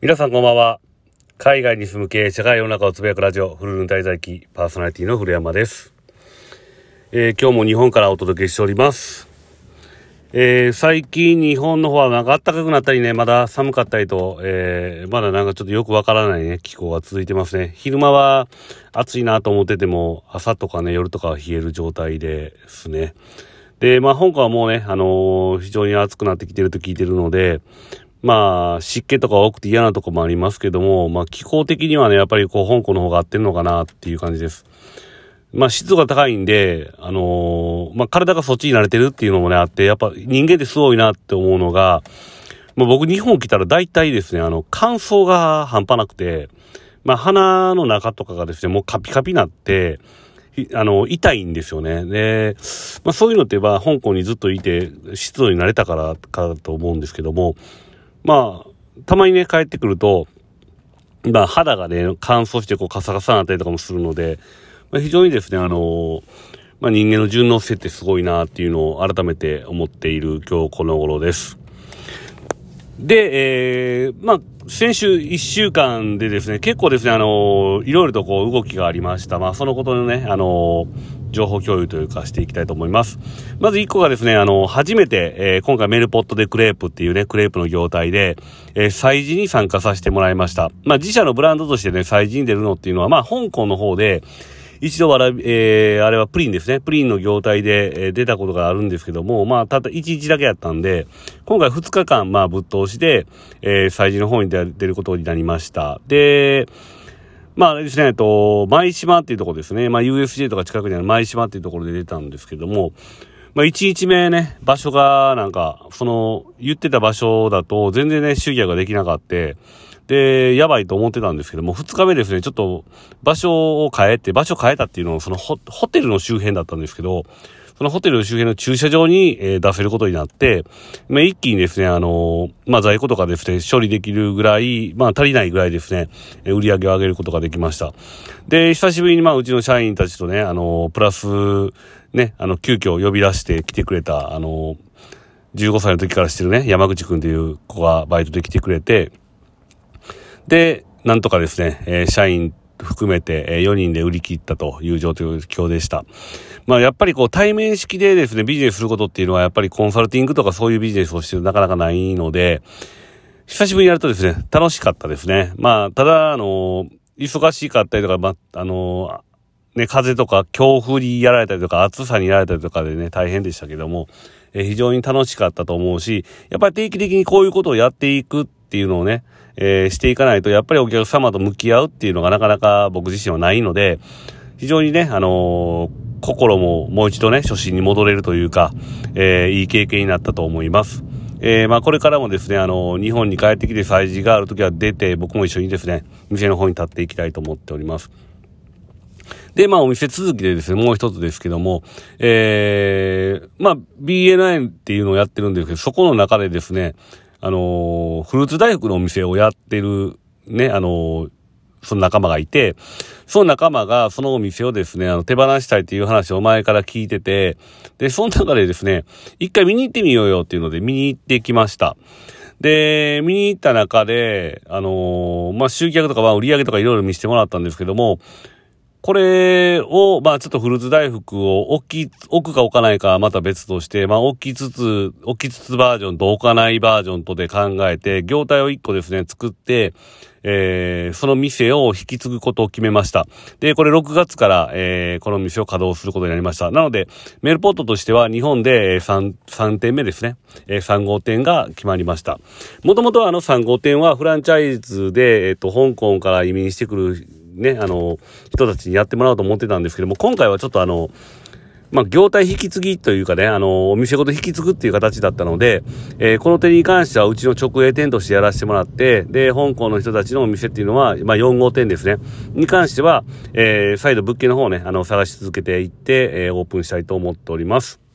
皆さんこんばんは。海外に住む経営者が世の中をつぶやくラジオ、フルルン滞在記パーソナリティの古山です。えー、今日も日本からお届けしております。えー、最近日本の方はなんか暖かくなったりね、まだ寒かったりと、えー、まだなんかちょっとよくわからないね、気候が続いてますね。昼間は暑いなと思ってても、朝とかね、夜とかは冷える状態ですね。で、まあ、香港はもうね、あのー、非常に暑くなってきてると聞いてるので、まあ、湿気とか多くて嫌なとこもありますけども、まあ、気候的にはね、やっぱりこう、香港の方が合ってるのかなっていう感じです。まあ、湿度が高いんで、あのー、まあ、体がそっちに慣れてるっていうのもね、あって、やっぱ人間ってすごいなって思うのが、まあ、僕日本来たら大体ですね、あの、乾燥が半端なくて、まあ、鼻の中とかがですね、もうカピカピなって、あの、痛いんですよね。で、まあそういうのって言えば、香港にずっといて、湿度に慣れたからかと思うんですけども、まあ、たまにね、帰ってくると、まあ肌がね、乾燥してこうカサカサになったりとかもするので、まあ、非常にですね、あの、まあ人間の順応性ってすごいなっていうのを改めて思っている今日この頃です。で、えー、まあ、先週1週間でですね、結構ですね、あのいろいろとこう動きがありました。まあ、そのことのね、あの情報共有というかしていきたいと思います。まず1個がですね、あの、初めて、えー、今回メルポットでクレープっていうね、クレープの業態で、えー、祭事に参加させてもらいました。まあ、自社のブランドとしてね、祭事に出るのっていうのは、まあ、香港の方で、一度は、えー、あれはプリンですね。プリンの業態で、えー、出たことがあるんですけども、まあ、たった1日だけやったんで、今回2日間、まあ、ぶっ通しで、えー、祭事の方に出ることになりました。で、まあ、あれですね、えっと、舞島っていうところですね。まあ、USJ とか近くにある舞島っていうところで出たんですけども、まあ、1日目ね、場所が、なんか、その、言ってた場所だと、全然ね、集客ができなかった。で、やばいと思ってたんですけども、2日目ですね、ちょっと場所を変えて、場所変えたっていうのを、そのホテルの周辺だったんですけど、そのホテルの周辺の駐車場に、えー、出せることになって、まあ、一気にですね、あの、まあ、在庫とかですね、処理できるぐらい、まあ、足りないぐらいですね、え売り上げを上げることができました。で、久しぶりに、まあ、うちの社員たちとね、あの、プラス、ね、あの、急遽呼び出して来てくれた、あの15歳の時からしてるね、山口くんという子がバイトで来てくれて、で、なんとかですね、え、社員含めて、え、4人で売り切ったという状況でした。まあやっぱりこう対面式でですね、ビジネスすることっていうのはやっぱりコンサルティングとかそういうビジネスをしてるなかなかないので、久しぶりにやるとですね、楽しかったですね。まあ、ただ、あの、忙しかったりとか、まあ、あの、ね、風とか強風にやられたりとか、暑さにやられたりとかでね、大変でしたけども、え、非常に楽しかったと思うし、やっぱり定期的にこういうことをやっていくっていうのをね、えー、していかないと、やっぱりお客様と向き合うっていうのがなかなか僕自身はないので、非常にね、あのー、心ももう一度ね、初心に戻れるというか、えー、いい経験になったと思います。えー、まあこれからもですね、あの、日本に帰ってきて催事がある時は出て、僕も一緒にですね、店の方に立っていきたいと思っております。で、まあお店続きでですね、もう一つですけども、えー、まあ BNI っていうのをやってるんですけど、そこの中でですね、あの、フルーツ大福のお店をやってる、ね、あの、その仲間がいて、その仲間がそのお店をですね、あの、手放したいっていう話を前から聞いてて、で、その中でですね、一回見に行ってみようよっていうので見に行ってきました。で、見に行った中で、あのー、まあ、集客とか、ま、売り上げとかいろいろ見せてもらったんですけども、これを、まあちょっとフルーツ大福を置き、置くか置かないかまた別として、まあ置きつつ、置きつつバージョンと置かないバージョンとで考えて、業態を一個ですね、作って、えー、その店を引き継ぐことを決めました。で、これ6月から、えー、この店を稼働することになりました。なので、メルポートとしては日本で3、3店目ですね。えー、3号店が決まりました。もともとあの3号店はフランチャイズで、えっ、ー、と、香港から移民してくるね、あの、人たちにやってもらおうと思ってたんですけども、今回はちょっとあの、まあ、業態引き継ぎというかね、あの、お店ごと引き継ぐっていう形だったので、えー、この点に関してはうちの直営店としてやらせてもらって、で、香港の人たちのお店っていうのは、まあ、4号店ですね。に関しては、えー、再度物件の方をね、あの、探し続けていって、えー、オープンしたいと思っております。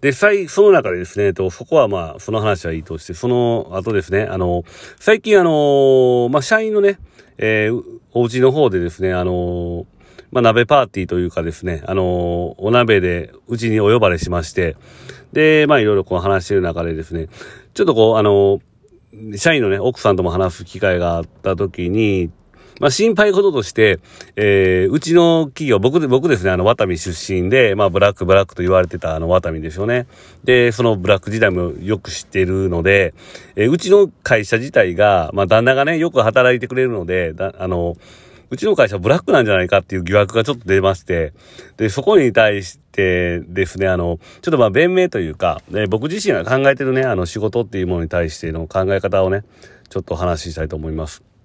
で、最、その中でですね、と、そこはまあ、その話はいいとして、その後ですね、あの、最近あの、まあ、社員のね、えー、お家の方でですね、あのまあ、鍋パーティーというかですね、あのお鍋でうちにお呼ばれしまして、で、まあ、いろいろこう話してる中でですね、ちょっとこう、あの社員のね、奥さんとも話す機会があった時に、まあ、心配事として、えー、うちの企業、僕で、僕ですね、あの、ワタミ出身で、まあ、ブラック、ブラックと言われてたあの、ワタミですよね。で、そのブラック時代もよく知ってるので、えー、うちの会社自体が、まあ、旦那がね、よく働いてくれるので、だ、あの、うちの会社ブラックなんじゃないかっていう疑惑がちょっと出まして、で、そこに対してですね、あの、ちょっとまあ弁明というか、ね、僕自身が考えてるね、あの仕事っていうものに対しての考え方をね、ちょっとお話ししたいと思います。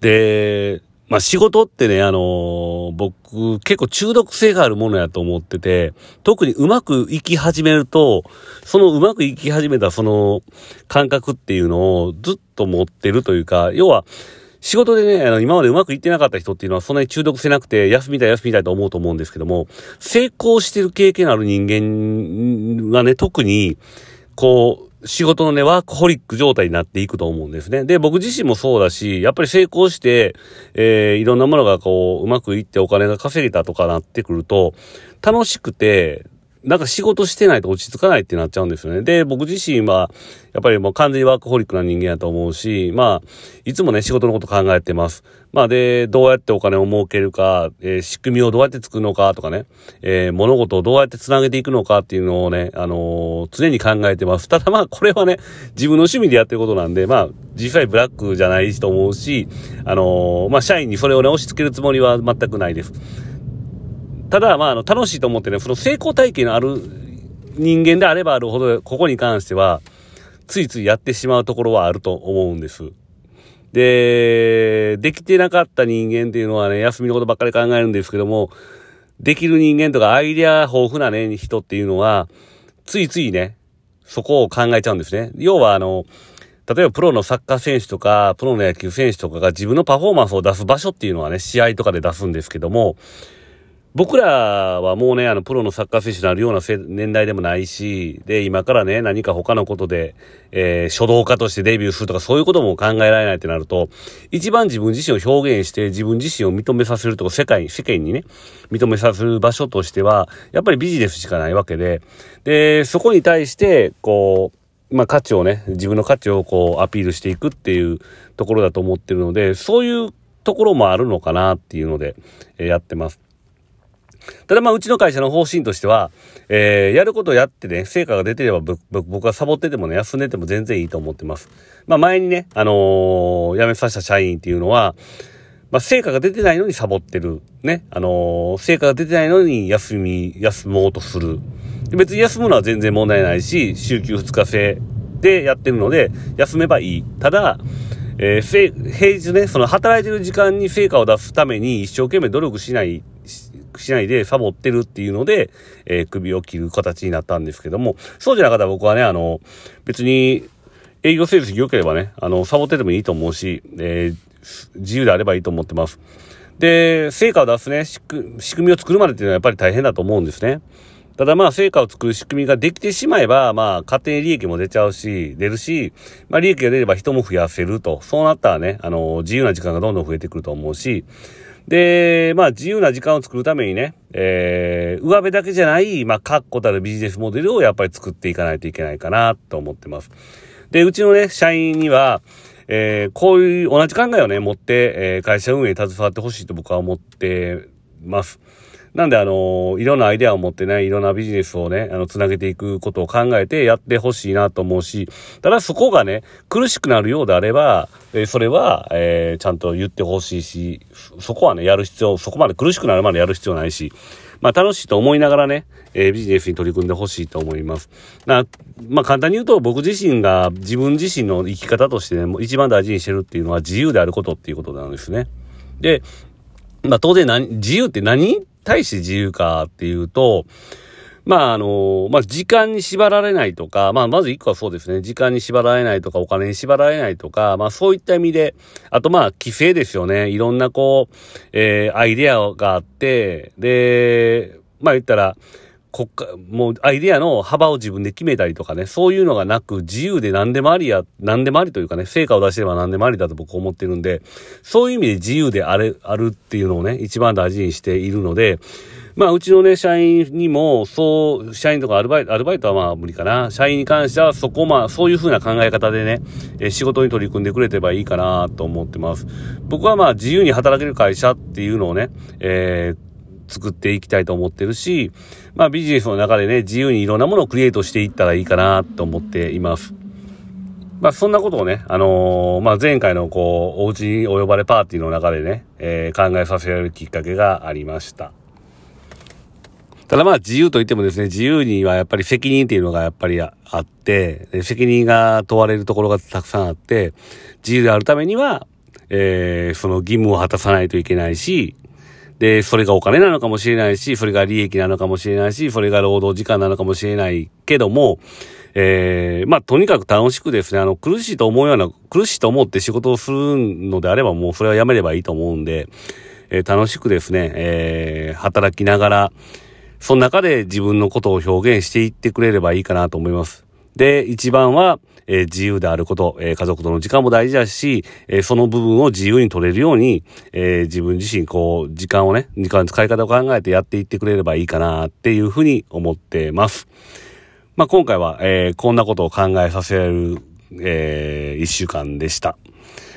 で、まあ仕事ってね、あの、僕結構中毒性があるものやと思ってて、特にうまくいき始めると、そのうまくいき始めたその感覚っていうのをずっと持ってるというか、要は、仕事でね、あの、今までうまくいってなかった人っていうのはそんなに中毒性なくて、休みたい休みたいと思うと思うんですけども、成功してる経験のある人間はね、特に、こう、仕事のね、ワークホリック状態になっていくと思うんですね。で、僕自身もそうだし、やっぱり成功して、えー、いろんなものがこう、うまくいってお金が稼げたとかなってくると、楽しくて、なんか仕事してないと落ち着かないってなっちゃうんですよね。で、僕自身は、やっぱりもう完全にワークホリックな人間やと思うし、まあ、いつもね、仕事のこと考えてます。まあ、で、どうやってお金を儲けるか、えー、仕組みをどうやって作るのかとかね、えー、物事をどうやって繋げていくのかっていうのをね、あのー、常に考えてます。ただまあ、これはね、自分の趣味でやってることなんで、まあ、実際ブラックじゃないと思うし、あのまあ、社員にそれをね、押し付けるつもりは全くないです。ただ、まあ、あの、楽しいと思ってね、その成功体験のある人間であればあるほど、ここに関しては、ついついやってしまうところはあると思うんです。で、できてなかった人間っていうのはね、休みのことばっかり考えるんですけども、できる人間とかアイデア豊富なね、人っていうのは、ついついね、そこを考えちゃうんですね。要はあの、例えばプロのサッカー選手とか、プロの野球選手とかが自分のパフォーマンスを出す場所っていうのはね、試合とかで出すんですけども、僕らはもうね、あの、プロのサッカー選手になるような年代でもないし、で、今からね、何か他のことで、えー、書道家としてデビューするとか、そういうことも考えられないってなると、一番自分自身を表現して、自分自身を認めさせるとか、世界、世間にね、認めさせる場所としては、やっぱりビジネスしかないわけで、で、そこに対して、こう、まあ、価値をね、自分の価値をこう、アピールしていくっていうところだと思ってるので、そういうところもあるのかなっていうので、えー、やってます。ただまあ、うちの会社の方針としては、えー、やることをやってね、成果が出てれば、僕はサボっててもね、休んでても全然いいと思ってます。まあ、前にね、あのー、辞めさせた社員っていうのは、まあ、成果が出てないのにサボってる。ね。あのー、成果が出てないのに休み、休もうとする。別に休むのは全然問題ないし、週休2日制でやってるので、休めばいい。ただ、えー、平日ね、その働いてる時間に成果を出すために一生懸命努力しないしないでサボってるっていうので、えー、首を切る形になったんですけども、そうじゃなかったら僕はね、あの、別に営業成績良ければね、あの、サボっててもいいと思うし、えー、自由であればいいと思ってます。で、成果を出すね、仕組みを作るまでっていうのはやっぱり大変だと思うんですね。ただまあ、成果を作る仕組みができてしまえば、まあ、家庭利益も出ちゃうし、出るし、まあ、利益が出れば人も増やせると。そうなったらね、あの、自由な時間がどんどん増えてくると思うし、で、まあ自由な時間を作るためにね、えー、上辺だけじゃない、まあ確固たるビジネスモデルをやっぱり作っていかないといけないかなと思ってます。で、うちのね、社員には、えー、こういう同じ考えをね、持って、えー、会社運営に携わってほしいと僕は思ってます。なんであの、いろんなアイデアを持ってね、いろんなビジネスをね、あの、つなげていくことを考えてやってほしいなと思うし、ただそこがね、苦しくなるようであれば、え、それは、えー、ちゃんと言ってほしいし、そこはね、やる必要、そこまで苦しくなるまでやる必要ないし、まあ楽しいと思いながらね、えー、ビジネスに取り組んでほしいと思います。な、まあ簡単に言うと僕自身が自分自身の生き方としてね、一番大事にしてるっていうのは自由であることっていうことなんですね。で、まあ当然何、自由って何？に対して自由かっていうと、まあ、あの、まあ、時間に縛られないとか、まあ、まず一個はそうですね。時間に縛られないとか、お金に縛られないとか、まあ、そういった意味で、あと、まあ、規制ですよね。いろんな、こう、えー、アイデアがあって、で、まあ、言ったら、国家、もうアイデアの幅を自分で決めたりとかね、そういうのがなく自由で何でもありや、何でもありというかね、成果を出してれば何でもありだと僕思ってるんで、そういう意味で自由であれ、あるっていうのをね、一番大事にしているので、まあ、うちのね、社員にも、そう、社員とかアルバイト、アルバイトはまあ無理かな。社員に関しては、そこまあ、そういう風な考え方でね、え仕事に取り組んでくれればいいかなと思ってます。僕はまあ、自由に働ける会社っていうのをね、えー、作っていきたいと思ってるし、まあビジネスの中でね、自由にいろんなものをクリエイトしていったらいいかなと思っています。まあそんなことをね、あのー、まあ前回のこう、お家にお呼ばれパーティーの中でね、えー、考えさせられるきっかけがありました。ただまあ自由といってもですね、自由にはやっぱり責任っていうのがやっぱりあって、責任が問われるところがたくさんあって、自由であるためには、えー、その義務を果たさないといけないし、で、それがお金なのかもしれないし、それが利益なのかもしれないし、それが労働時間なのかもしれないけども、えー、まあ、とにかく楽しくですね、あの、苦しいと思うような、苦しいと思って仕事をするのであれば、もうそれはやめればいいと思うんで、えー、楽しくですね、えー、働きながら、その中で自分のことを表現していってくれればいいかなと思います。で、一番は、えー、自由であること、えー、家族との時間も大事だし、えー、その部分を自由に取れるように、え自分自身、こう、時間をね、時間の使い方を考えてやっていってくれればいいかなっていうふうに思ってます。まあ、今回は、えこんなことを考えさせる、え一週間でした。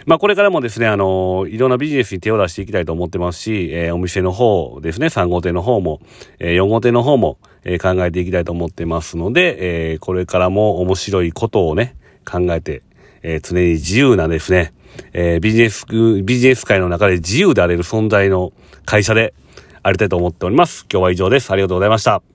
まあ、これからもですね、あの、いろんなビジネスに手を出していきたいと思ってますし、えー、お店の方ですね、3号店の方も、えー、4号店の方も、えー、考えていきたいと思ってますので、えー、これからも面白いことをね、考えて、えー、常に自由なですね、えー、ビジネス、ビジネス界の中で自由であれる存在の会社でありたいと思っております。今日は以上です。ありがとうございました。